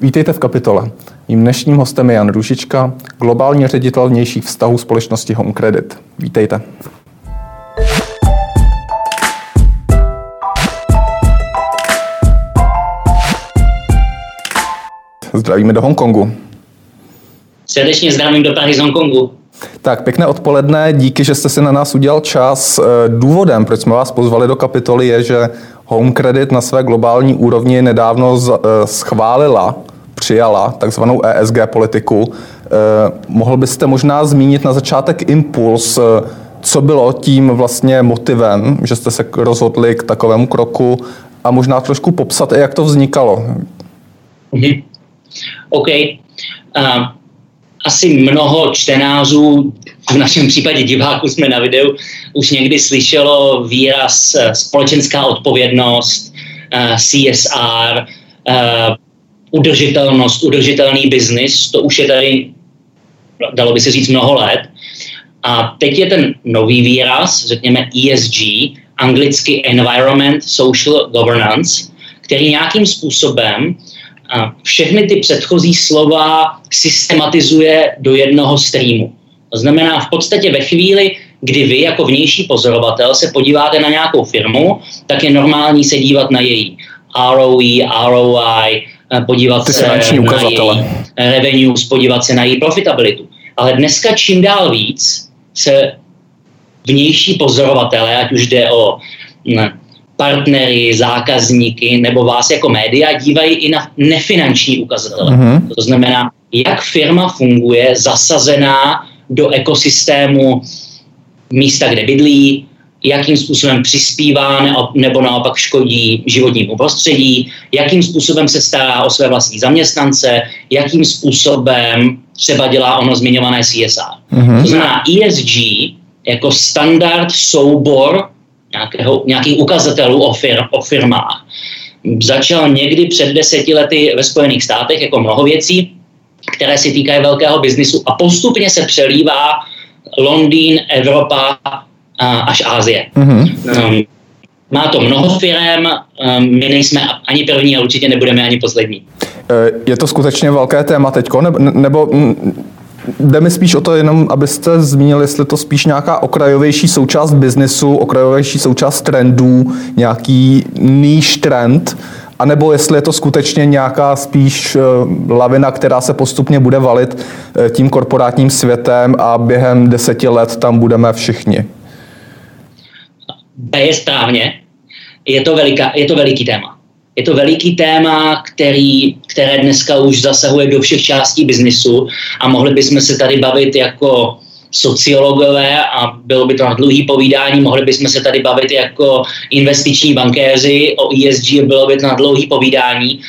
Vítejte v kapitole. Mým dnešním hostem je Jan Ružička, globální ředitel vnějších vztahů společnosti Home Credit. Vítejte. Zdravíme do Hongkongu. Srdečně zdravím do Prahy z Hongkongu. Tak, pěkné odpoledne, díky, že jste si na nás udělal čas. Eh, důvodem, proč jsme vás pozvali do kapitoly, je, že Home Credit na své globální úrovni nedávno eh, schválila, přijala takzvanou ESG politiku. Eh, mohl byste možná zmínit na začátek impuls, co bylo tím vlastně motivem, že jste se rozhodli k takovému kroku a možná trošku popsat, jak to vznikalo. Mm-hmm. OK. Uh, asi mnoho čtenářů, v našem případě diváků jsme na videu, už někdy slyšelo výraz uh, společenská odpovědnost, uh, CSR, uh, udržitelnost, udržitelný biznis. To už je tady, dalo by se říct, mnoho let. A teď je ten nový výraz, řekněme ESG, anglicky Environment Social Governance, který nějakým způsobem všechny ty předchozí slova systematizuje do jednoho streamu. To znamená, v podstatě ve chvíli, kdy vy jako vnější pozorovatel se podíváte na nějakou firmu, tak je normální se dívat na její ROE, ROI, eh, podívat ty se na její revenues, podívat se na její profitabilitu. Ale dneska čím dál víc se vnější pozorovatelé, ať už jde o ne, partnery, zákazníky nebo vás jako média dívají i na nefinanční ukazatele. Mm-hmm. To znamená, jak firma funguje zasazená do ekosystému místa, kde bydlí, jakým způsobem přispívá nebo naopak škodí životnímu prostředí, jakým způsobem se stará o své vlastní zaměstnance, jakým způsobem třeba dělá ono zmiňované CSR. Mm-hmm. To znamená ESG jako standard soubor nějakého, nějakých ukazatelů o, fir, o firmách. Začal někdy před deseti lety ve Spojených státech jako mnoho věcí, které se týkají velkého biznisu a postupně se přelívá Londýn, Evropa až Ázie. Mm-hmm. Um, má to mnoho firm, um, my nejsme ani první a určitě nebudeme ani poslední. E, je to skutečně velké téma teď, nebo Jde mi spíš o to jenom, abyste zmínili, jestli to spíš nějaká okrajovější součást biznesu, okrajovější součást trendů, nějaký níž trend, anebo jestli je to skutečně nějaká spíš eh, lavina, která se postupně bude valit eh, tím korporátním světem a během deseti let tam budeme všichni. B je správně. Je to, veliká, je to veliký téma. Je to veliký téma, který, které dneska už zasahuje do všech částí biznisu a mohli bychom se tady bavit jako sociologové a bylo by to na dlouhý povídání, mohli bychom se tady bavit jako investiční bankéři o ESG, bylo by to na dlouhý povídání,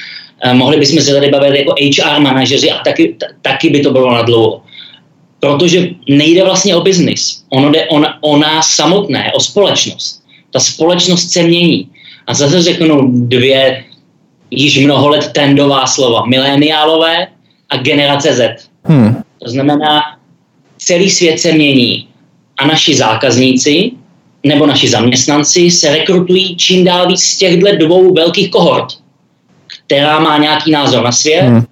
eh, mohli bychom se tady bavit jako HR manažeři a taky, taky by to bylo na dlouho. Protože nejde vlastně o biznis, ono jde o, o nás samotné, o společnost. Ta společnost se mění. A zase řeknu dvě již mnoho let trendová slova. Mileniálové a generace Z. Hmm. To znamená, celý svět se mění a naši zákazníci nebo naši zaměstnanci se rekrutují čím dál víc z těchto dvou velkých kohort, která má nějaký názor na svět, hmm.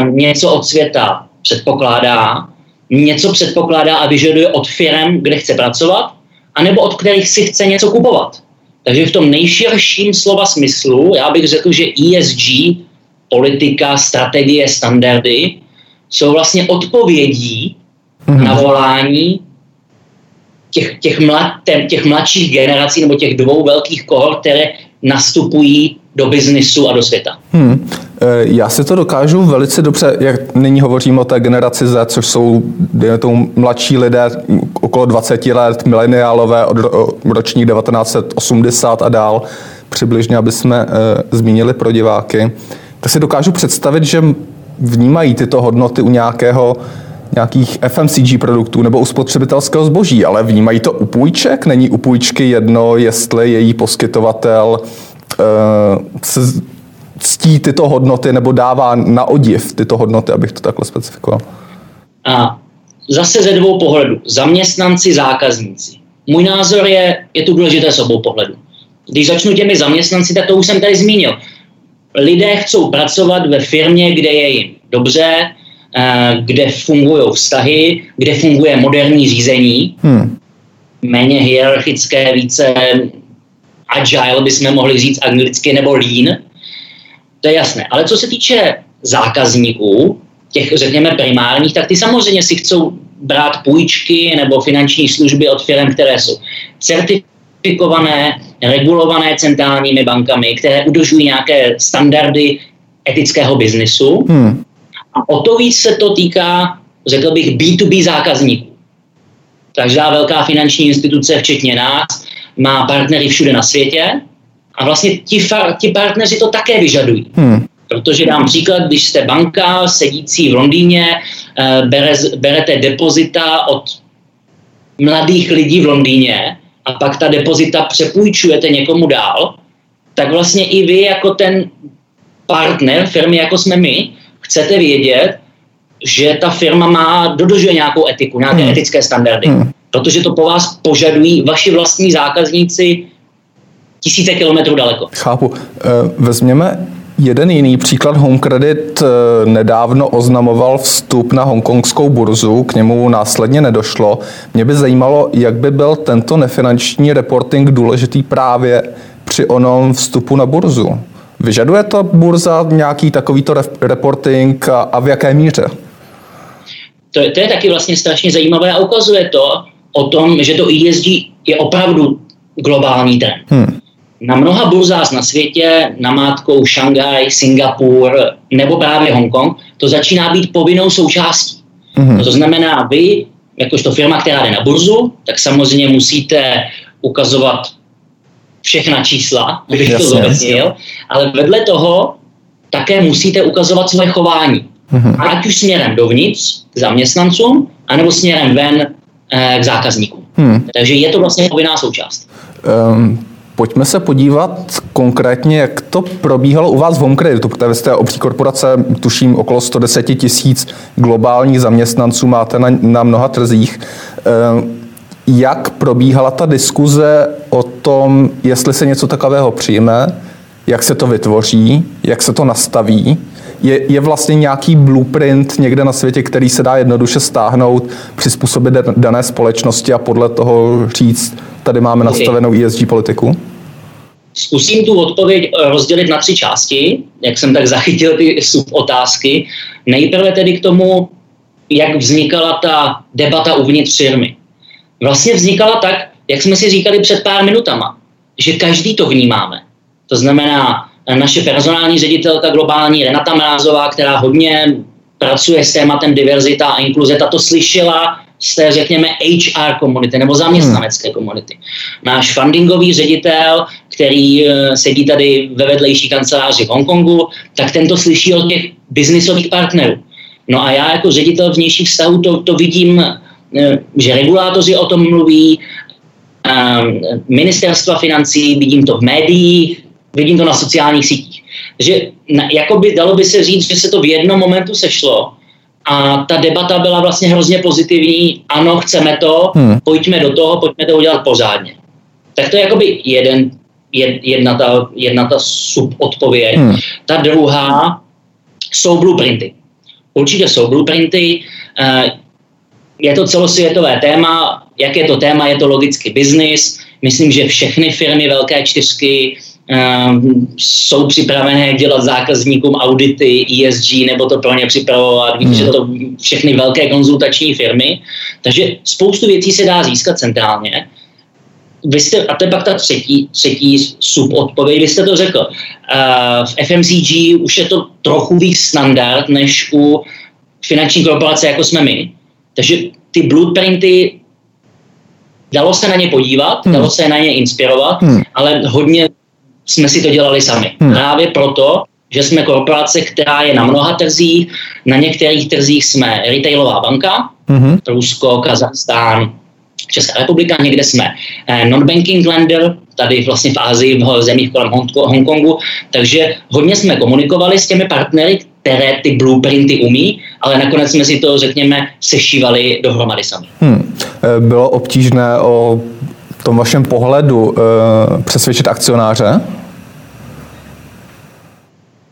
um, něco od světa předpokládá, něco předpokládá a vyžaduje od firm, kde chce pracovat, anebo od kterých si chce něco kupovat. Takže v tom nejširším slova smyslu, já bych řekl, že ESG, politika, strategie, standardy, jsou vlastně odpovědí mm-hmm. na volání těch, těch, mlad, těch mladších generací nebo těch dvou velkých kohort, které nastupují do biznisu a do světa. Hmm. E, já si to dokážu velice dobře, jak nyní hovořím o té generaci Z, což jsou dejme tomu mladší lidé okolo 20 let, mileniálové od ročník 1980 a dál, přibližně, aby jsme e, zmínili pro diváky, tak si dokážu představit, že vnímají tyto hodnoty u nějakého nějakých FMCG produktů nebo u spotřebitelského zboží, ale vnímají to u půjček? Není u půjčky jedno, jestli její poskytovatel uh, ctí tyto hodnoty nebo dává na odiv tyto hodnoty, abych to takhle specifikoval? A zase ze dvou pohledů. Zaměstnanci, zákazníci. Můj názor je, je to důležité z obou pohledů. Když začnu těmi zaměstnanci, tak to už jsem tady zmínil. lidé chcou pracovat ve firmě, kde je jim dobře, eh, kde fungují vztahy, kde funguje moderní řízení, hmm. méně hierarchické, více agile, bychom mohli říct anglicky, nebo lean. To je jasné. Ale co se týče zákazníků, těch, řekněme, primárních, tak ty samozřejmě si chcou brát půjčky nebo finanční služby od firm, které jsou certifikované, regulované centrálními bankami, které udržují nějaké standardy etického biznisu. Hmm. A o to víc se to týká, řekl bych, B2B zákazníků. Každá velká finanční instituce, včetně nás, má partnery všude na světě a vlastně ti, ti partneři to také vyžadují. Hmm. Protože dám příklad, když jste banka sedící v Londýně, eh, bere, berete depozita od mladých lidí v Londýně a pak ta depozita přepůjčujete někomu dál, tak vlastně i vy jako ten partner firmy, jako jsme my, chcete vědět, že ta firma má, dodržuje nějakou etiku, nějaké hmm. etické standardy. Hmm. Protože to po vás požadují vaši vlastní zákazníci tisíce kilometrů daleko. Chápu. Eh, vezměme Jeden jiný příklad Home Credit eh, nedávno oznamoval vstup na hongkongskou burzu, k němu následně nedošlo. Mě by zajímalo, jak by byl tento nefinanční reporting důležitý právě při onom vstupu na burzu. Vyžaduje to burza nějaký takovýto reporting a, a v jaké míře? To, to je taky vlastně strašně zajímavé a ukazuje to o tom, že to ESG je opravdu globální trend. Hmm na mnoha burzách na světě, namátkou Šanghaj, Singapur nebo právě Hongkong, to začíná být povinnou součástí. Mm-hmm. To znamená, vy, jakožto firma, která jde na burzu, tak samozřejmě musíte ukazovat všechna čísla, Jasně. to zobecnil, ale vedle toho také musíte ukazovat svoje chování. Mm-hmm. Ať už směrem dovnitř k zaměstnancům, anebo směrem ven eh, k zákazníkům. Mm. Takže je to vlastně povinná součást. Um, Pojďme se podívat konkrétně, jak to probíhalo u vás v Home Creditu, protože vy jste obří korporace, tuším okolo 110 tisíc globálních zaměstnanců máte na, na mnoha trzích. Ehm, jak probíhala ta diskuze o tom, jestli se něco takového přijme, jak se to vytvoří, jak se to nastaví? Je, je vlastně nějaký blueprint někde na světě, který se dá jednoduše stáhnout, přizpůsobit dané společnosti a podle toho říct, tady máme nastavenou ESG politiku? Zkusím tu odpověď eh, rozdělit na tři části, jak jsem tak zachytil ty otázky. Nejprve tedy k tomu, jak vznikala ta debata uvnitř firmy. Vlastně vznikala tak, jak jsme si říkali před pár minutama, že každý to vnímáme. To znamená, eh, naše personální ředitelka globální Renata Mrázová, která hodně pracuje s tématem diverzita a inkluze, ta to slyšela z té, řekněme, HR komunity nebo zaměstnanecké hmm. komunity. Náš fundingový ředitel, který uh, sedí tady ve vedlejší kanceláři v Hongkongu, tak tento slyší od těch biznisových partnerů. No a já jako ředitel vnějších vztahů to, to vidím, že regulátoři o tom mluví, uh, ministerstva financí, vidím to v médiích, vidím to na sociálních sítích. Takže na, jakoby dalo by se říct, že se to v jednom momentu sešlo a ta debata byla vlastně hrozně pozitivní. Ano, chceme to, hmm. pojďme do toho, pojďme to udělat pořádně. Tak to je jakoby jeden, jedna ta, jedna ta subodpověď. Hmm. Ta druhá jsou blueprinty. Určitě jsou blueprinty. Je to celosvětové téma. Jak je to téma? Je to logicky biznis. Myslím, že všechny firmy velké čtyřky Um, jsou připravené dělat zákazníkům audity ESG nebo to pro ně připravovat. Víte, hmm. že to všechny velké konzultační firmy. Takže spoustu věcí se dá získat centrálně. Vy jste, a to je pak ta třetí, třetí subodpověď, vy jste to řekl. Uh, v FMCG už je to trochu víc standard než u finanční korporace, jako jsme my. Takže ty blueprinty dalo se na ně podívat, hmm. dalo se na ně inspirovat, hmm. ale hodně jsme si to dělali sami. Hmm. Právě proto, že jsme korporace, která je na mnoha trzích. Na některých trzích jsme retailová banka, hmm. Rusko, Kazachstán, Česká republika, někde jsme eh, non-banking lender, tady vlastně v Ázii, v zemích kolem Hongkongu, takže hodně jsme komunikovali s těmi partnery, které ty blueprinty umí, ale nakonec jsme si to, řekněme, sešívali dohromady sami. Hmm. Eh, bylo obtížné o tom vašem pohledu e, přesvědčit akcionáře?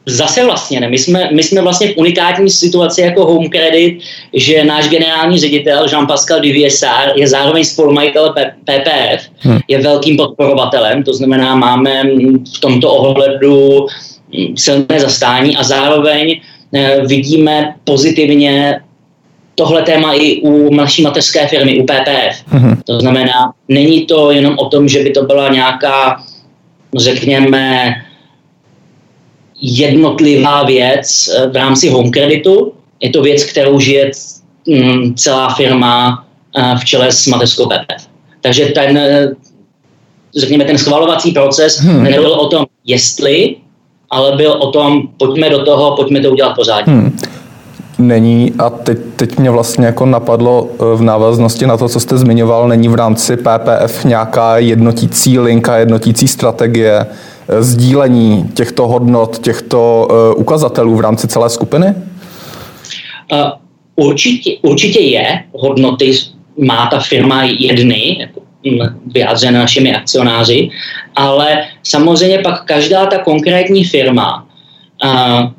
Zase vlastně ne. My jsme, my jsme vlastně v unikátní situaci jako Home Credit, že náš generální ředitel Jean-Pascal Duviesar je zároveň spolumajitel PPF, hmm. je velkým podporovatelem, to znamená, máme v tomto ohledu silné zastání a zároveň eh, vidíme pozitivně tohle téma i u naší mateřské firmy, u PPF. hmm To znamená, není to jenom o tom, že by to byla nějaká, řekněme, jednotlivá věc eh, v rámci home creditu. Je to věc, kterou žije mm, celá firma eh, v čele s mateřskou PPF. Takže ten, řekněme, ten schvalovací proces hmm. nebyl o tom, jestli, ale byl o tom, pojďme do toho, pojďme to udělat pořádně. Hmm. Není, a teď, teď mě vlastně jako napadlo v návaznosti na to, co jste zmiňoval, není v rámci PPF nějaká jednotící linka, jednotící strategie, Eh, sdílení těchto hodnot, těchto uh, ukazatelů v rámci celé skupiny? Uh, určitě, určitě je. Hodnoty má ta firma jedny, jako mm, vyjádřené našimi akcionáři, ale samozřejmě pak každá ta konkrétní firma uh,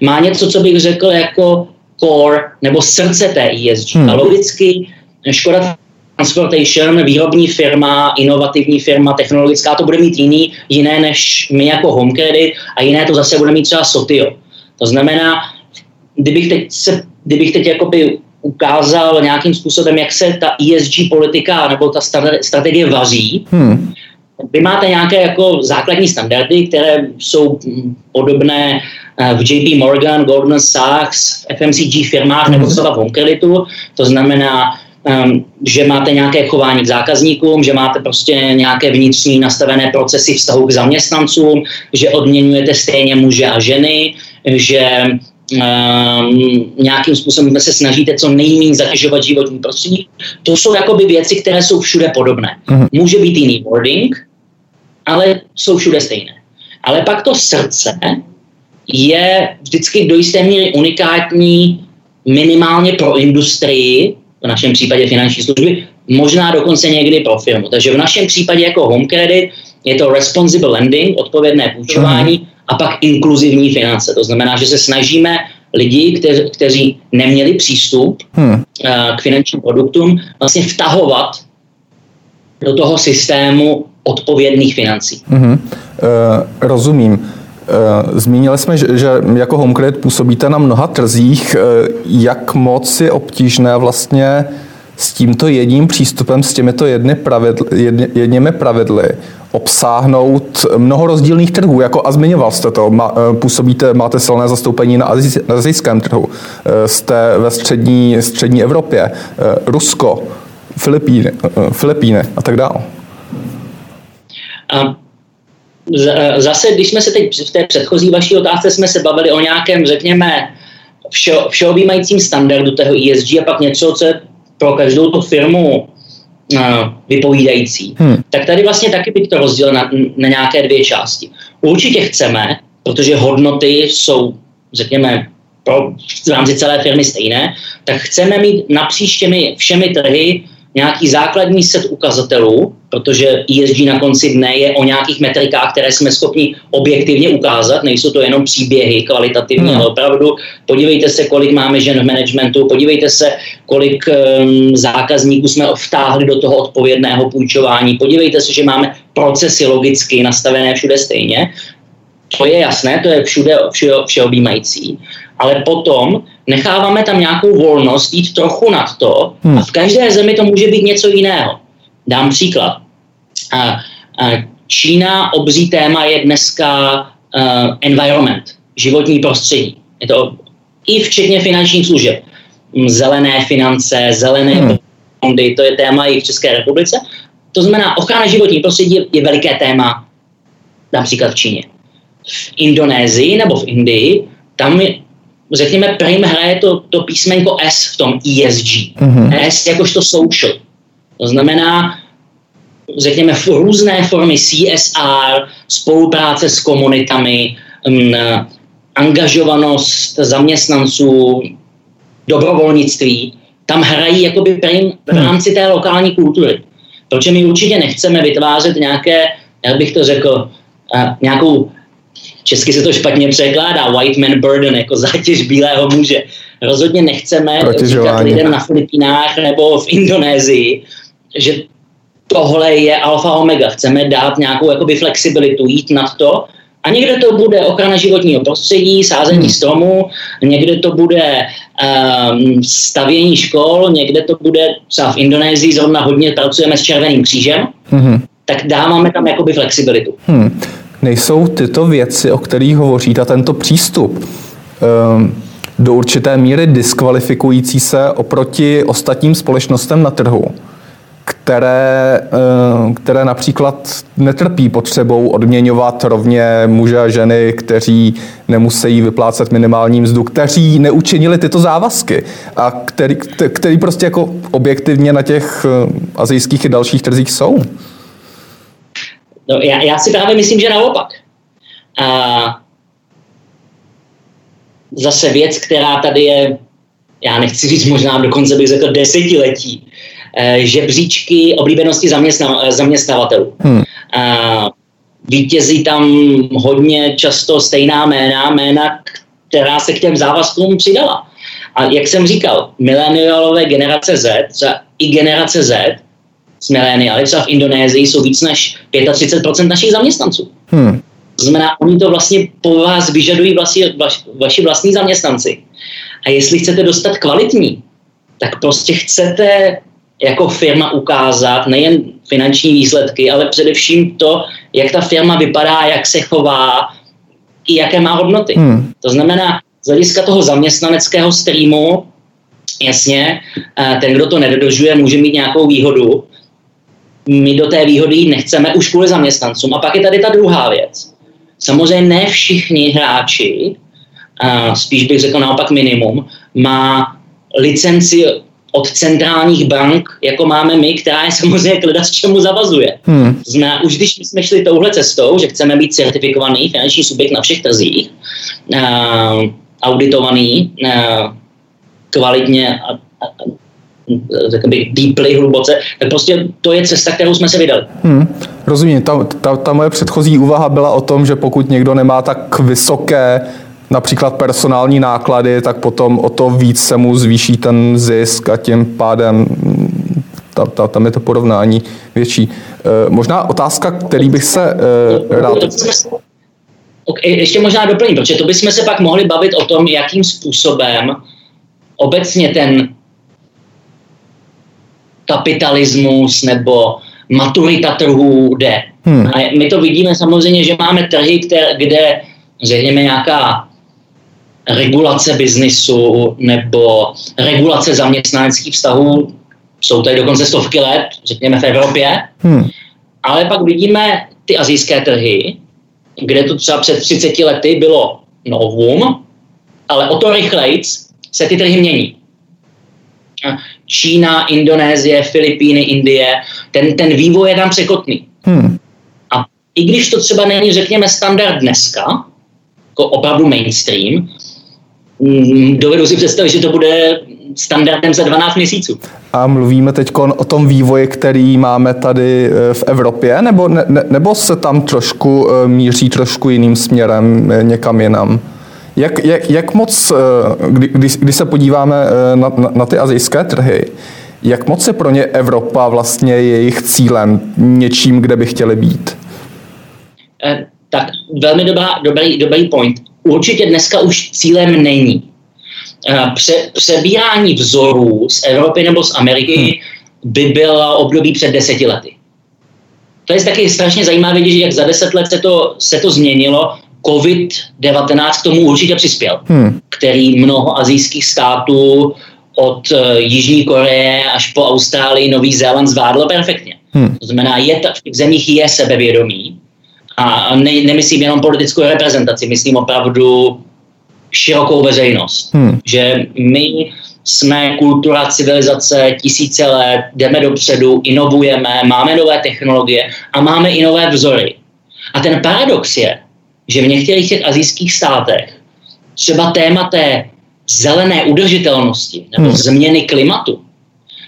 má něco, co bych řekl jako core nebo srdce té ESG. Hmm. A logicky Škoda Transportation, výrobní firma, inovativní firma, technologická, to bude mít jiný, jiné než my jako Home Credit a jiné to zase bude mít třeba Sotio. To znamená, kdybych teď, se, kdybych teď jakoby ukázal nějakým způsobem, jak se ta ESG politika nebo ta strategie vaří, hmm. Vy máte nějaké jako základní standardy, které jsou podobné eh, v JP Morgan, Goldman Sachs, FMCG firmách hmm. nebo třeba v Creditu. To znamená, um, že máte nějaké chování k zákazníkům, že máte prostě nějaké vnitřní nastavené procesy vztahu k zaměstnancům, že odměňujete stejně muže a ženy, že um, nějakým způsobem se snažíte co nejméně zatěžovat životní prostředí. To jsou jakoby věci, které jsou všude podobné. Mm-hmm. Může být jiný wording, ale jsou všude stejné. Ale pak to srdce je vždycky do jisté míry unikátní minimálně pro industrii, v našem případě finanční služby, možná dokonce někdy pro firmu. Takže v našem případě jako home credit je to responsible lending, odpovědné půjčování uh-huh. A pak inkluzivní finance. To znamená, že se snažíme lidi, kteři, kteří neměli přístup hmm. uh, k finančním produktům, vlastně vtahovat do toho systému odpovědných financí. Uh-huh. Uh, rozumím. Eh, zmínili jsme, že, jako HomeCredit působíte na mnoha trzích. Eh, jak moc je obtížné vlastně s tímto jedním přístupem, s těmito jedny pravidly, jedně, jedněmi pravidly obsáhnout mnoho rozdílných trhů, jako a zmiňoval jste to, eh, působíte, máte silné zastoupení na, azij, na azijském trhu, jste ve střední, střední Evropě, Rusko, Filipíny, Filipíny a tak dále. Zase, když jsme se teď v té předchozí vaší otázce jsme se bavili o nějakém, řekněme, vše, všeobjímajícím standardu toho ESG a pak něco, co je pro každou tu firmu vypovídající, hmm. tak tady vlastně taky bych to rozdělil na, na nějaké dvě části. Určitě chceme, protože hodnoty jsou, řekněme, pro, v rámci celé firmy stejné, tak chceme mít napříč těmi všemi trhy nějaký základní set ukazatelů, protože ESG na konci dne je o nějakých metrikách, které jsme schopni objektivně ukázat, nejsou to jenom příběhy kvalitativní, hmm. ale opravdu podívejte se, kolik máme žen v managementu, podívejte se, kolik um, zákazníků jsme vtáhli do toho odpovědného půjčování, podívejte se, že máme procesy logicky nastavené všude stejně. To je jasné, to je všude vše, všeobjímající. Ale potom necháváme tam nějakou volnost jít trochu nad to hmm. a v každé zemi to může být něco jiného. Dám příklad. Čína obří téma je dneska uh, environment, životní prostředí. Je to i včetně finančních služeb. Zelené finance, zelené hmm. fondy, to je téma i v České republice. To znamená, ochrana životní prostředí je veliké téma například v Číně. V Indonésii nebo v Indii, tam je, řekněme, prim hraje to, to písmenko S v tom ESG. Mm-hmm. S jakožto social. To znamená, řekněme, v různé formy CSR, spolupráce s komunitami, m, angažovanost zaměstnanců, dobrovolnictví, tam hrají jakoby prim v hmm. rámci té lokální kultury. Protože my určitě nechceme vytvářet nějaké, jak bych to řekl, uh, nějakou česky se to špatně překládá, white man burden, jako zátěž bílého muže. Rozhodně nechceme říkat lidem na Filipínách nebo v Indonésii, že tohle je alfa omega. Chceme dát nějakou jakoby flexibilitu, jít nad to a někde to bude ochrana životního prostředí, sázení hmm. stromů, někde to bude um, stavění škol, někde to bude, třeba v Indonésii zrovna hodně pracujeme s Červeným křížem, hmm. tak dáváme tam jakoby flexibilitu. Hmm. Nejsou tyto věci, o kterých hovoříte, tento přístup, um, do určité míry diskvalifikující se oproti ostatním společnostem na trhu? které, eh, které například netrpí potřebou odměňovat rovně muže a ženy, kteří nemusí vyplácet minimální mzdu, kteří neučinili tyto závazky a který, který prostě jako objektivně na těch eh, azijských i dalších trzích jsou. No, já, já si právě myslím, že naopak. A zase věc, která tady je, já nechci říct možná dokonce bych řekl desetiletí, Eh, žebříčky oblíbenosti zaměstna, eh, zaměstnavatelů. Hmm. Vítězí tam hodně často stejná jména, jména, která se k těm závazkům přidala. A jak jsem říkal, mileniálové generace Z, i generace Z, s mileniály, třeba v Indonésii jsou víc než 35% našich zaměstnanců. Hmm. To znamená, oni to vlastně po vás vyžadují vlastně vaš, vaši vlastní zaměstnanci. A jestli chcete dostat kvalitní, tak prostě chcete jako firma ukázat nejen finanční výsledky, ale především to, jak ta firma vypadá, jak se chová, i jaké má hodnoty. Hmm. To znamená, z hlediska toho zaměstnaneckého streamu, jasně, eh, ten, kdo to nedodržuje, může mít nějakou výhodu. My do té výhody nechceme už kvůli zaměstnancům. A pak je tady ta druhá věc. Samozřejmě ne všichni hráči, spíš bych řekl naopak minimum, má licenci od centrálních bank, jako máme my, která je samozřejmě klida s čemu zavazuje. Hmm. Zná, už když jsme šli touhle cestou, že chceme být certifikovaný finanční subjekt na všech trzích, uh, auditovaný uh, kvalitně a, a, řekl bych, deeply, hluboce, tak prostě to je cesta, kterou jsme se vydali. Hmm, rozumím. Ta, ta, ta moje předchozí úvaha byla o tom, že pokud někdo nemá tak vysoké například personální náklady, tak potom o to víc se mu zvýší ten zisk a tím pádem ta, ta, tam je to porovnání větší. E, možná otázka, který bych se e, rád... Okay, ještě možná doplním, protože to bychom se pak mohli bavit o tom, jakým způsobem obecně ten kapitalismus nebo maturita trhů jde. Hmm. A my to vidíme samozřejmě, že máme trhy, které, kde řekněme nějaká regulace biznisu nebo regulace zaměstnaneckých vztahů jsou tady dokonce stovky let, řekněme v Evropě, hmm. ale pak vidíme ty azijské trhy, kde to třeba před 30 lety bylo novum, ale o to rychleji se ty trhy mění. Čína, Indonésie, Filipíny, Indie, ten, ten vývoj je tam překotný. Hmm. A i když to třeba není, řekněme, standard dneska, jako opravdu mainstream, Mm, dovedu si představit, že to bude standardem za 12 měsíců. A mluvíme teď o tom vývoji, který máme tady e, v Evropě, nebo, ne, nebo se tam trošku e, míří trošku jiným směrem, e, někam jinam? Jak, jak, jak moc, kdy, když, když se podíváme na, na, na ty azijské trhy, jak moc je pro ně Evropa vlastně jejich cílem, něčím, kde by chtěli být? tak velmi dobrá, dobrý, dobrý point určitě dneska už cílem není. Eh, pře, přebírání vzorů z Evropy nebo z Ameriky hmm. by bylo období před deseti lety. To je taky strašně zajímavé vidět, že jak za deset let se to, se to změnilo. COVID-19 k tomu určitě přispěl, hmm. který mnoho azijských států od uh, Jižní Koreje až po Austrálii, Nový Zéland zvládlo perfektně. Hmm. To znamená, je ta, v těch zemích je sebevědomí a ne, nemyslím jenom politickou reprezentaci, myslím opravdu širokou veřejnost. Hmm. Že my jsme kultura, civilizace, tisíce let, jdeme dopředu, inovujeme, máme nové technologie a máme i nové vzory. A ten paradox je, že v některých těch azijských státech třeba téma té zelené udržitelnosti nebo hmm. změny klimatu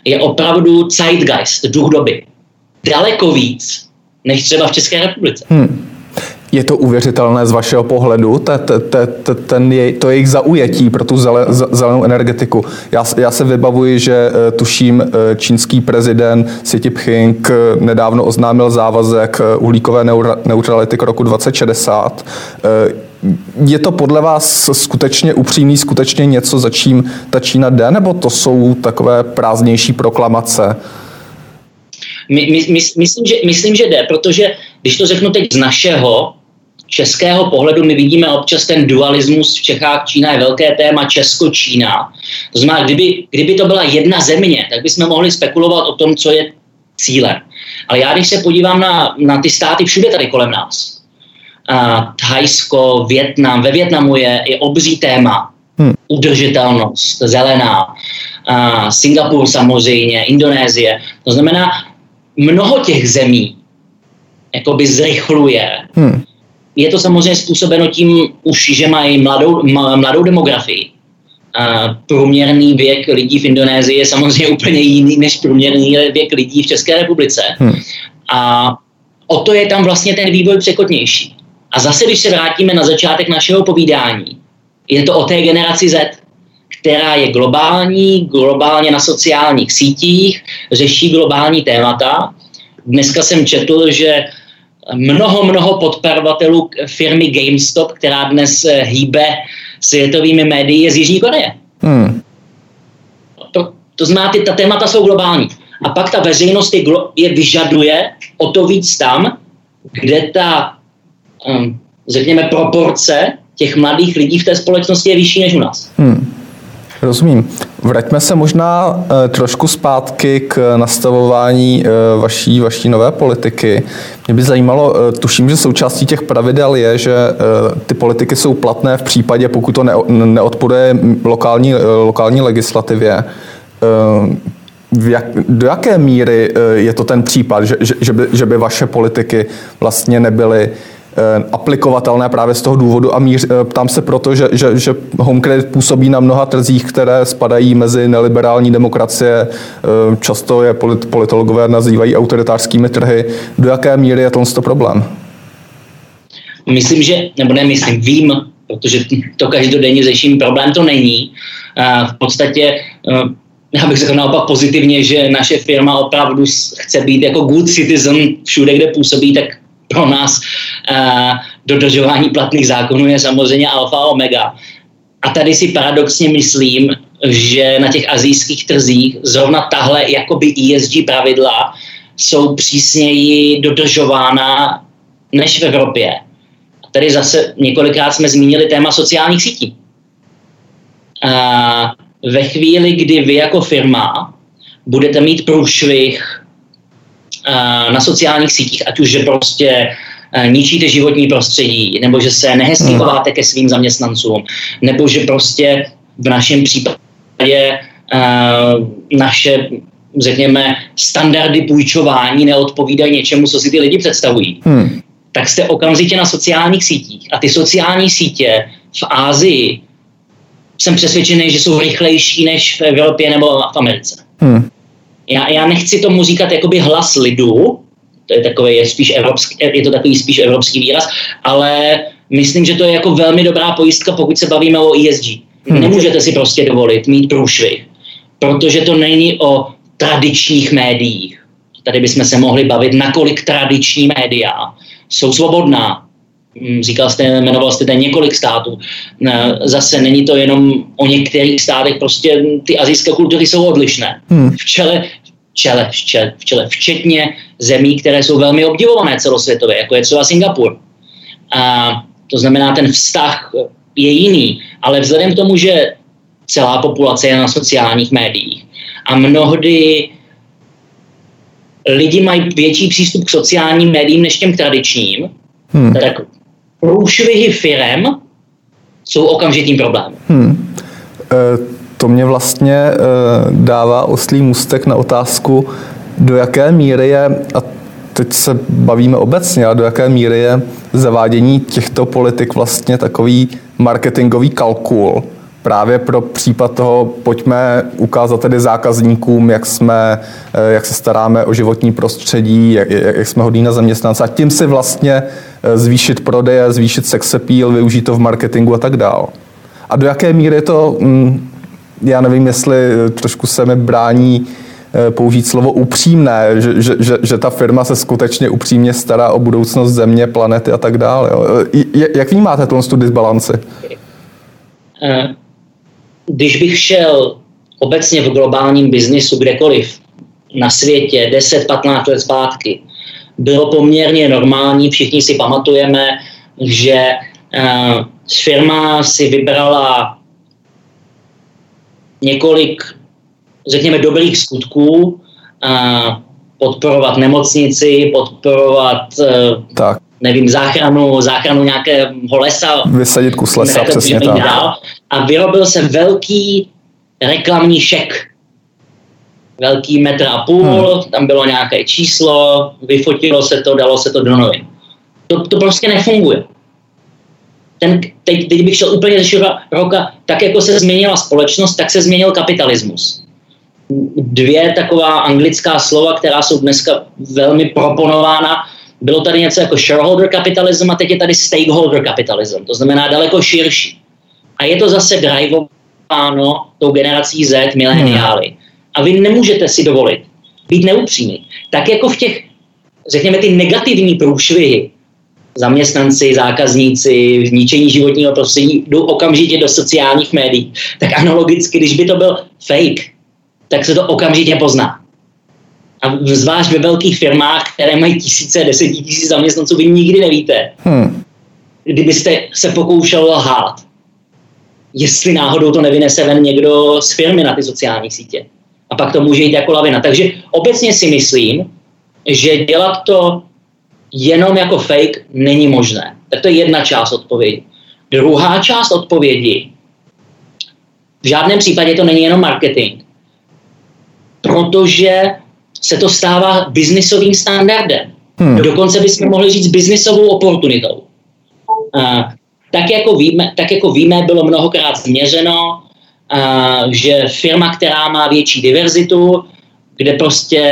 je opravdu zeitgeist, duch doby. Daleko víc než třeba v České republice. Hmm. Je to uvěřitelné z vašeho pohledu, te, te, te, te, ten je, to jejich zaujetí pro tu zele, zelenou energetiku. Já, já se vybavuji, že eh, tuším eh, čínský prezident Xi Jinping eh, nedávno oznámil závazek uhlíkové neutrality k roku 2060. Je to podle vás skutečně upřímný, skutečně něco, za čím ta Čína jde, nebo to jsou takové prázdnější proklamace? My, my, my, myslím, že, myslím, že jde, protože když to řeknu teď z našeho českého pohledu, my vidíme občas ten dualismus v Čechách, Čína je velké téma, Česko-Čína. To znamená, kdyby, kdyby to byla jedna země, tak bychom mohli spekulovat o tom, co je cílem. Ale já, když se podívám na, na ty státy všude tady kolem nás, uh, Thajsko, Větnam, ve Větnamu je, je obří téma, hmm. udržitelnost, zelená, uh, Singapur samozřejmě, Indonésie. To znamená, mnoho těch zemí jakoby zrychluje. Hmm. Je to samozřejmě způsobeno tím už, že mají mladou, mladou demografii. A průměrný věk lidí v Indonésii je samozřejmě úplně jiný než průměrný věk lidí v České republice. Hmm. A o to je tam vlastně ten vývoj překotnější. A zase, když se vrátíme na začátek našeho povídání, je to o té generaci Z, která je globální, globálně na sociálních sítích, řeší globální témata. Dneska jsem četl, že mnoho, mnoho podporovatelů firmy GameStop, která dnes eh, hýbe světovými médii, je z Jižní Koreje. Hmm. To, to znamená, ty, ta témata jsou globální. A pak ta veřejnost je, je vyžaduje o to víc tam, kde ta, um, řekněme, proporce těch mladých lidí v té společnosti je vyšší než u nás. Hmm. Rozumím. Vraťme se možná uh, trošku zpátky k nastavování uh, vaší, vaší nové politiky. Mě by zajímalo, uh, tuším, že součástí těch pravidel je, že ty politiky jsou platné v případě, pokud to neodporuje lokální, lokální legislativě. Jak, do jaké míry je to ten případ, že, že, že, by, že by vaše politiky vlastně nebyly Eh, aplikovatelné právě z toho důvodu a míř, eh, ptám se proto, že, že, že Home Credit působí na mnoha trzích, které spadají mezi neliberální demokracie, eh, často je politologové nazývají autoritářskými trhy. Do jaké míry je to problém? Myslím, že, nebo nemyslím, vím, protože to každodenně řeším, problém to není. V podstatě já bych řekl naopak pozitivně, že naše firma opravdu chce být jako good citizen všude, kde působí, tak pro nás dodržování platných zákonů je samozřejmě alfa a omega. A tady si paradoxně myslím, že na těch azijských trzích zrovna tahle jakoby ESG pravidla jsou přísněji dodržována než v Evropě. Tady zase několikrát jsme zmínili téma sociálních sítí. A ve chvíli, kdy vy jako firma budete mít průšvih na sociálních sítích, ať už, že prostě ničíte životní prostředí, nebo že se nehezky hmm. chováte ke svým zaměstnancům, nebo že prostě v našem případě uh, naše, řekněme, standardy půjčování neodpovídají něčemu, co si ty lidi představují, hmm. tak jste okamžitě na sociálních sítích. A ty sociální sítě v Ázii jsem přesvědčený, že jsou rychlejší než v Evropě nebo v Americe. Hmm já, já nechci tomu říkat jakoby hlas lidu, to je takový, je, spíš evropský, je to takový spíš evropský výraz, ale myslím, že to je jako velmi dobrá pojistka, pokud se bavíme o ESG. Hmm. Nemůžete si prostě dovolit mít průšvih, protože to není o tradičních médiích. Tady bychom se mohli bavit, nakolik tradiční média jsou svobodná, Hmm, říkal jste, jmenoval jste ten několik států. Zase není to jenom o některých státech, prostě ty azijské kultury jsou odlišné. Hmm. V čele, čele, v čele, v čele, včetně zemí, které jsou velmi obdivované celosvětově, jako je třeba Singapur. A to znamená, ten vztah je jiný, ale vzhledem k tomu, že celá populace je na sociálních médiích a mnohdy lidi mají větší přístup k sociálním médiím než těm tradičním, hmm. tak průšvihy firem jsou okamžitým problémem. Hmm. E, to mě vlastně e, dává oslý mustek na otázku, do jaké míry je, a teď se bavíme obecně, a do jaké míry je zavádění těchto politik vlastně takový marketingový kalkul právě pro případ toho pojďme ukázat tedy zákazníkům, jak, jsme, eh, jak se staráme o životní prostředí, jak, jak jsme hodní na zaměstnance a tím si vlastně eh, zvýšit prodeje, zvýšit sex appeal, využít to v marketingu a tak dál. A do jaké míry je to, mm, já nevím, jestli trošku se mi brání použít slovo upřímné, že, že, že, že ta firma se skutečně upřímně stará o budoucnost země, planety a tak dále. Jak vnímáte tu disbalanci? když bych šel obecně v globálním biznisu kdekoliv na světě 10-15 let zpátky, bylo poměrně normální, všichni si pamatujeme, že firma si vybrala několik, řekněme, dobrých skutků, uh, podporovat nemocnici, podporovat uh, tak nevím, záchranu, záchranu nějakého lesa. Vysadit kus lesa, přesně tak. Dál, a vyrobil se velký reklamní šek. Velký metr a půl, hmm. tam bylo nějaké číslo, vyfotilo se to, dalo se to do novin. To, to prostě nefunguje. Ten, teď, teď bych šel úplně ze roka, tak jako se změnila společnost, tak se změnil kapitalismus. Dvě taková anglická slova, která jsou dneska velmi proponována, bylo tady něco jako shareholder capitalism a teď je tady stakeholder capitalism, to znamená daleko širší. A je to zase drivováno tou generací Z, mileniály. Hmm. A vy nemůžete si dovolit být neupřímný. Tak jako v těch, řekněme, ty negativní průšvihy, zaměstnanci, zákazníci, zničení životního prostředí, jdou okamžitě do sociálních médií, tak analogicky, když by to byl fake, tak se to okamžitě pozná. A zvlášť ve velkých firmách, které mají tisíce, desetitisíc zaměstnanců, vy nikdy nevíte, hmm. kdybyste se pokoušel lhát, jestli náhodou to nevynese ven někdo z firmy na ty sociální sítě. A pak to může jít jako lavina. Takže obecně si myslím, že dělat to jenom jako fake není možné. Tak to je jedna část odpovědi. Druhá část odpovědi, v žádném případě to není jenom marketing, protože se to stává biznisovým standardem. Hmm. Dokonce bychom mohli říct biznisovou oportunitou. Uh, tak, jako víme, tak jako víme, bylo mnohokrát změřeno, uh, že firma, která má větší diverzitu, kde prostě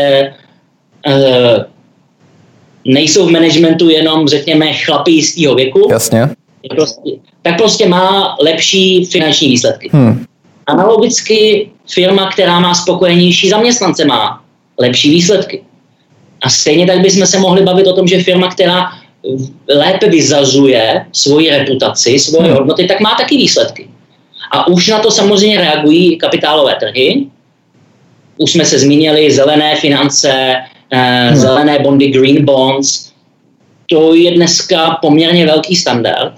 uh, nejsou v managementu jenom, řekněme, chlapy jistého věku, Jasně. Prostě, tak prostě má lepší finanční výsledky. Hmm. Analogicky firma, která má spokojenější zaměstnance, má lepší výsledky. A stejně tak bychom se mohli bavit o tom, že firma, která lépe vyzazuje svoji reputaci, svoje hmm. hodnoty, tak má taky výsledky. A už na to samozřejmě reagují kapitálové trhy. Už jsme se zmínili zelené finance, hmm. zelené bondy, green bonds. To je dneska poměrně velký standard.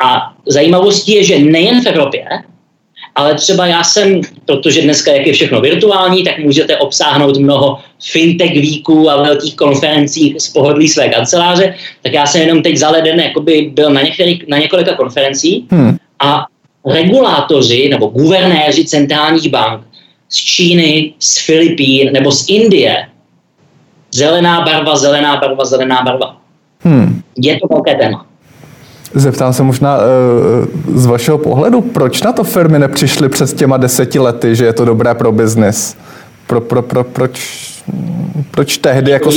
A zajímavostí je, že nejen v Evropě, ale třeba já jsem, protože dneska jak je všechno virtuální, tak můžete obsáhnout mnoho fintech víků a velkých konferencí z pohodlí své kanceláře, tak já jsem jenom teď za leden jakoby byl na, některý, na několika konferencí hmm. a regulátoři nebo guvernéři centrálních bank z Číny, z Filipín nebo z Indie, zelená barva, zelená barva, zelená barva. Hmm. Je to velké téma. Zeptám se možná eh, z vašeho pohledu, proč na to firmy nepřišly přes těma deseti lety, že je to dobré pro biznis? Pro, pro, pro, proč, proč tehdy jako...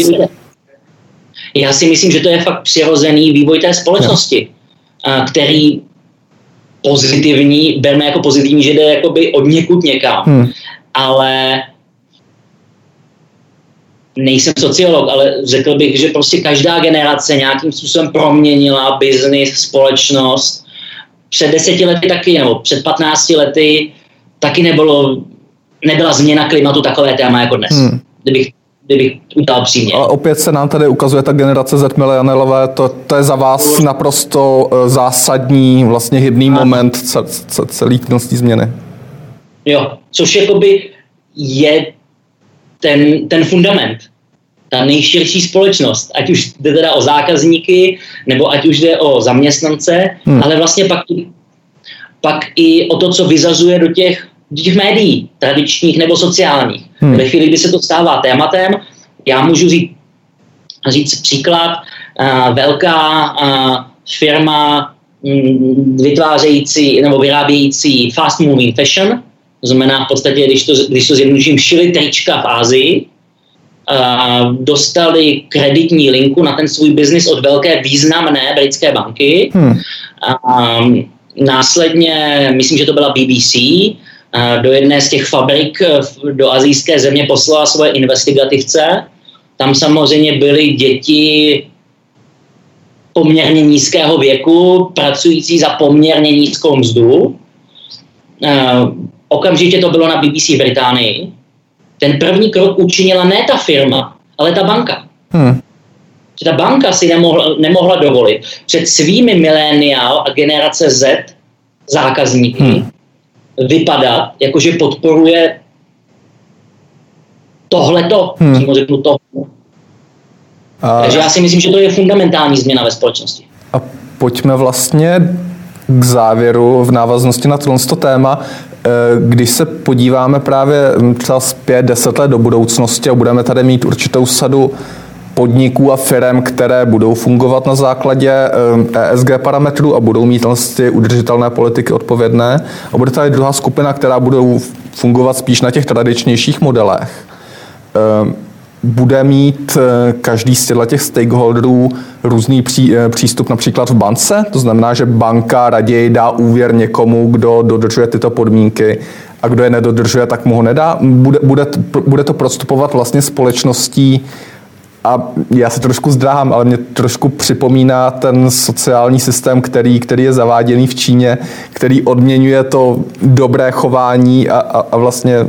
Já si myslím, že to je fakt přirozený vývoj té společnosti, no. který pozitivní, berme jako pozitivní, že jde jakoby od někud někam. Hmm. Ale nejsem sociolog, ale řekl bych, že prostě každá generace nějakým způsobem proměnila biznis, společnost. Před deseti lety taky, nebo před patnácti lety taky nebylo, nebyla změna klimatu takové téma jako dnes. Hmm. Kdybych kdybych udělal přímě. Ale opět se nám tady ukazuje ta generace Z milenialové, to, to je za vás naprosto eh, zásadní, vlastně hybný a. moment celý změny. Jo, což jakoby je ten, ten fundament, ta nejširší společnost, ať už jde teda o zákazníky, nebo ať už jde o zaměstnance, hmm. ale vlastně pak, pak i o to, co vyzazuje do těch, do těch médií, tradičních nebo sociálních. Hmm. Ve chvíli, kdy se to stává tématem, já můžu říct, říct příklad, uh, velká uh, firma mm, vytvářející nebo vyrábějící fast moving fashion, to znamená v podstatě, když to, když to zjednoduším, šili trička v Ázii, dostali kreditní linku na ten svůj biznis od velké významné britské banky. Hmm. A, následně, myslím, že to byla BBC, do jedné z těch fabrik do azijské země poslala svoje investigativce. Tam samozřejmě byly děti poměrně nízkého věku, pracující za poměrně nízkou mzdu. Okamžitě to bylo na BBC v Británii ten první krok učinila ne ta firma, ale ta banka. Hmm. Že ta banka si nemohla, nemohla dovolit před svými miléniál a generace Z zákazníky hmm. vypadat, jakože podporuje tohleto, hmm. přímo řeknu to. A... Takže já si myslím, že to je fundamentální změna ve společnosti. A pojďme vlastně k závěru v návaznosti na tohle téma. Eh, když se podíváme právě hm, třeba zpět deset let do budoucnosti a budeme tady mít určitou sadu podniků a firm, které budou fungovat na základě ESG hm, parametrů a budou mít ty udržitelné politiky odpovědné. A bude tady druhá skupina, která budou fungovat spíš na těch tradičnějších modelech. Bude mít eh, každý z těch stakeholderů různý pří, eh, přístup například v bance, to znamená, že banka raději dá úvěr někomu, kdo dodržuje tyto podmínky a kdo je nedodržuje, tak mu ho nedá. Bude, bude, bude to prostupovat vlastně společností? A já se trošku zdráhám, ale mě trošku připomíná ten sociální systém, který, který je zaváděný v Číně, který odměňuje to dobré chování a, a, a vlastně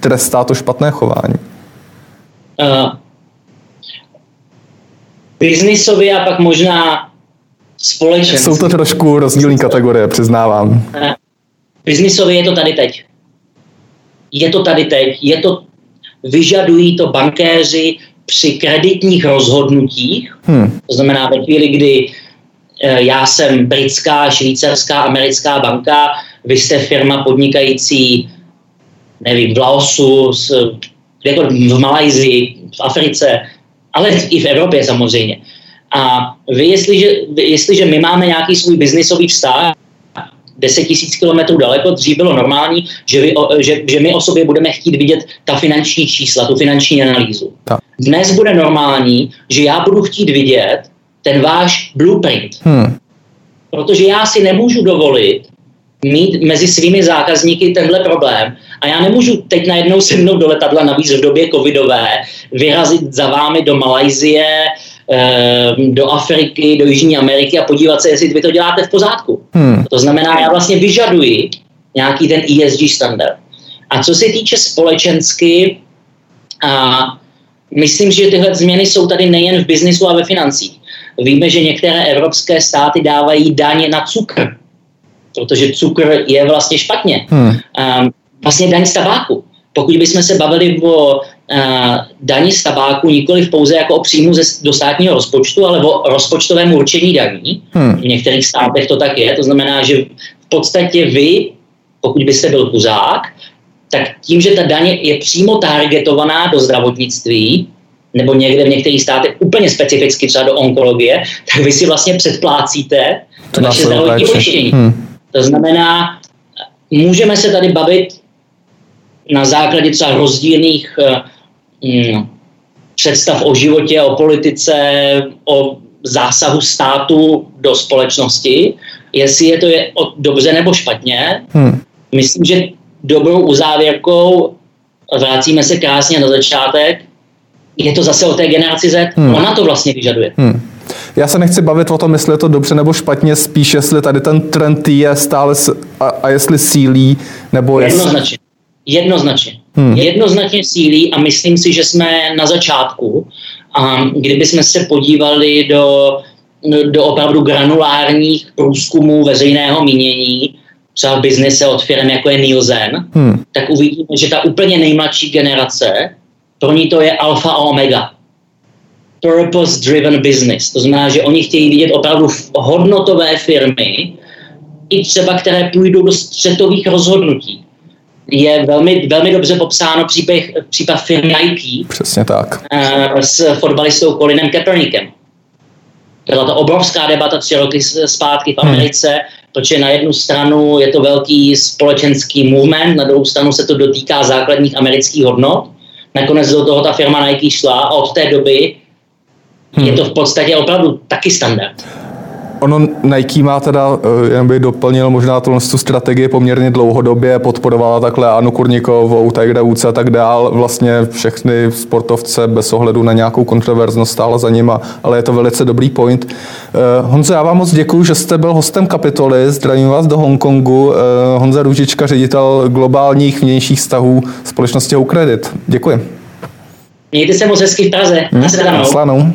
trestá to špatné chování uh, biznisově a pak možná společenství. Jsou to trošku rozdílné kategorie, přiznávám. Uh, biznisově je to tady teď. Je to tady teď. Je to, vyžadují to bankéři při kreditních rozhodnutích. Hmm. To znamená ve chvíli, kdy eh, já jsem britská, švýcarská, americká banka, vy jste firma podnikající, nevím, v Laosu, jako v Malajzii, v Africe, ale i v Evropě samozřejmě. A vy, jestliže, jestliže my máme nějaký svůj biznisový vztah, 10 tisíc kilometrů daleko, dřív bylo normální, že, vy, že, že my o sobě budeme chtít vidět ta finanční čísla, tu finanční analýzu. Ta. Dnes bude normální, že já budu chtít vidět ten váš blueprint. Hmm. Protože já si nemůžu dovolit mít mezi svými zákazníky tenhle problém a já nemůžu teď najednou sednout do letadla, navíc v době covidové, vyrazit za vámi do Malajzie, eh, do Afriky, do Jižní Ameriky a podívat se, jestli vy to děláte v pořádku. Hmm. To znamená, já vlastně vyžaduji nějaký ten ESG standard. A co se týče společensky, a myslím, že tyhle změny jsou tady nejen v biznisu a ve financích. Víme, že některé evropské státy dávají daně na cukr, protože cukr je vlastně špatně. Hmm. Um, vlastně daň z tabáku. Pokud bychom se bavili o uh, daní z tabáku nikoli pouze jako o příjmu ze, do státního rozpočtu, ale o rozpočtovém určení daní. Hmm. V některých státech to tak je. To znamená, že v podstatě vy, pokud byste byl kuzák, tak tím, že ta daně je přímo targetovaná do zdravotnictví, nebo někde v některých státech úplně specificky třeba do onkologie, tak vy si vlastně předplácíte to naše zdravotní pojištění. Hmm. To znamená, můžeme se tady bavit na základě třeba rozdílných mm, představ o životě, o politice, o zásahu státu do společnosti, jestli je to je dobře nebo špatně. Hmm. Myslím, že dobrou uzávěrkou, vracíme se krásně na začátek, je to zase o té generaci Z. Hmm. Ona to vlastně vyžaduje. Hmm. Já se nechci bavit o tom, jestli je to dobře nebo špatně, spíš jestli tady ten trend je stále a, a jestli sílí, nebo jestli... Jednoznačně. Jednoznačně. Hmm. Jednoznačně sílí a myslím si, že jsme na začátku. A kdybychom se podívali do, do opravdu granulárních průzkumů veřejného mínění, třeba v biznise od firm jako je Nielsen, hmm. tak uvidíme, že ta úplně nejmladší generace, pro ní to je alfa a omega. Purpose-driven business. To znamená, že oni chtějí vidět opravdu hodnotové firmy, i třeba které půjdou do střetových rozhodnutí je velmi, velmi dobře popsáno případ, případ firmy Nike. Přesně tak. Uh, s fotbalistou Colinem Kaepernickem. byla to obrovská debata tři roky zpátky v hmm. Americe, hmm. protože na jednu stranu je to velký společenský movement, na druhou stranu se to dotýká základních amerických hodnot. Nakonec do toho ta firma Nike šla a od té doby hmm. je to v podstatě opravdu taky standard. Ono Nike má teda, eh, jen by doplnil možná tu strategii poměrně dlouhodobě, podporovala takhle Anu Kurnikovou, Tiger Woods a tak dál, vlastně všechny sportovce bez ohledu na nějakou kontroverznost stála za nima, ale je to velice dobrý point. Eh, Honzo, já vám moc děkuji, že jste byl hostem kapitoly, zdravím vás do Hongkongu. Eh, Honza Růžička, ředitel globálních vnějších vztahů společnosti Ukredit. Děkuji. Mějte se moc hezky v Praze. Hmm, Naslanou.